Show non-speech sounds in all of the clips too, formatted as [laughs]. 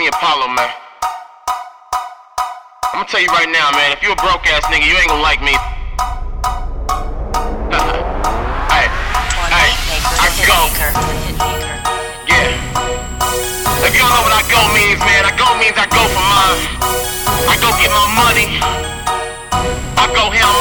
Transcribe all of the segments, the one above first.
me Apollo, man. I'm gonna tell you right now, man. If you a broke ass nigga, you ain't gonna like me. [laughs] hey, hey, I go. Yeah. If you don't know what I go means, man, I go means I go for mine. I go get my money. I go handle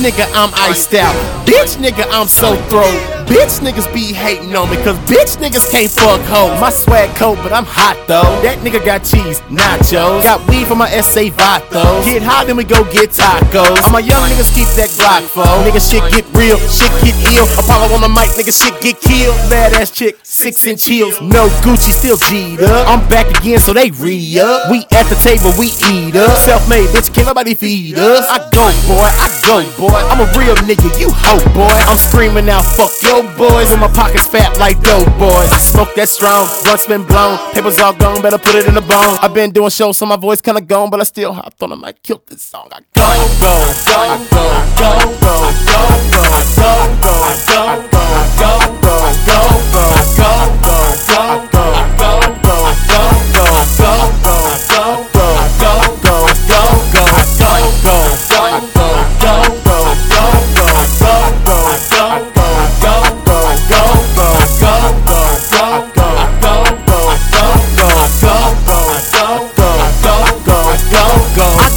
nigga, I'm iced out. Bitch nigga, I'm so throw. Bitch niggas be hating on me, cause bitch niggas can't fuck hoes. My swag cold, but I'm hot though. That nigga got cheese, nachos. Got weed for my SA Vato. Get high, then we go get tacos. All my young niggas keep that Glock for. Nigga, shit get real, shit get ill. Apollo on the mic, nigga, shit get killed. Bad ass chick, six inch heels. No Gucci, still G'd up. I'm back again, so they re up. We at the table, we eat up. Self made, bitch, can't nobody feed us. I go, boy, I go, boy. I'm a real nigga, you hoe, boy. I'm screaming out, fuck yo boys. And my pockets fat like dope boys. I smoke that strong, blunts been blown. Papers all gone, better put it in the bone. I've been doing shows, so my voice kinda gone, but I still hopped on the mic, killed this song. I go, go, go, go, go, go,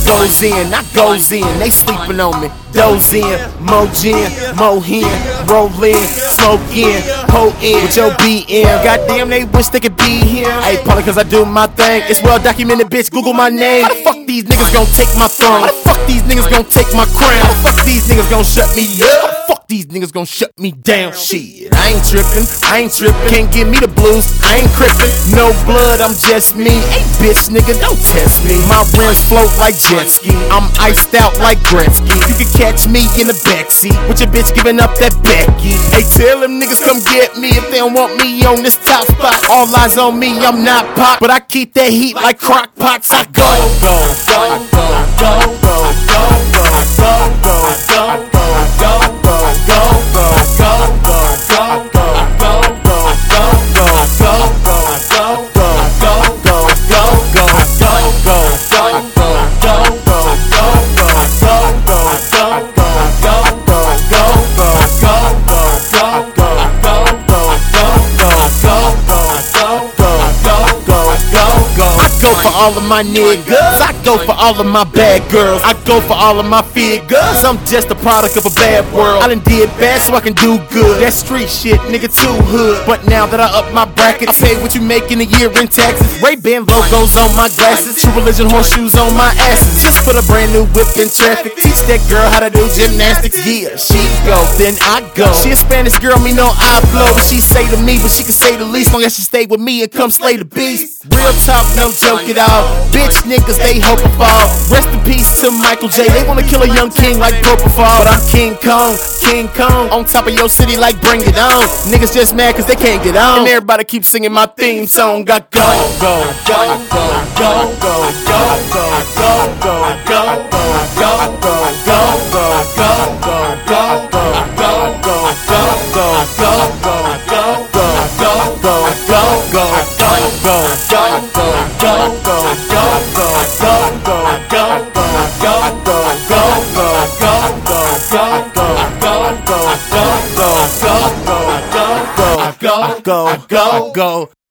goes in, I goes in, they sleeping on me. Doze in, mo gin, mo hen, roll in, smoke in, in, with your BM. Goddamn, they wish they could be here. Hey, probably cause I do my thing. It's well documented, bitch. Google my name. How the fuck these niggas gon' take my throne? How the fuck these niggas gon' take my crown? How the fuck these niggas gon' shut me up? these niggas gon' shut me down. Shit, I ain't trippin', I ain't trippin', can't give me the blues, I ain't crippin'. No blood, I'm just me. Hey, bitch, nigga, don't test me. My rims float like jet ski, I'm iced out like Gretzky. You can catch me in the backseat with your bitch giving up that Becky. Hey, tell them niggas come get me if they don't want me on this top spot. All eyes on me, I'm not pop, but I keep that heat like crock pots. I go, go, go, go, go, go. go. For all of my niggas. I go for all of my bad girls. I go for all of my figures. I'm just a product of a bad world. I done did bad so I can do good. That street shit, nigga, too hood. But now that I up my bracket, I pay what you make in a year in taxes. Ray Ban logos on my glasses. True religion horseshoes on my asses. Just put a brand new whip in traffic. Teach that girl how to do gymnastics. Yeah, she go, then I go. She a Spanish girl, me no I blow. But she say to me, but she can say the least. Long as she stay with me and come slay the beast. Real talk, no joke it all. Bitch niggas, they hope I fall. Rest in peace to Michael J. They wanna kill a young king like Purple Fall. But I'm King Kong, King Kong. On top of your city like bring it on. Niggas just mad cause they can't get on. And everybody keep singing my theme song. Got go, go, go, go, go, go. go. go, I go, I go.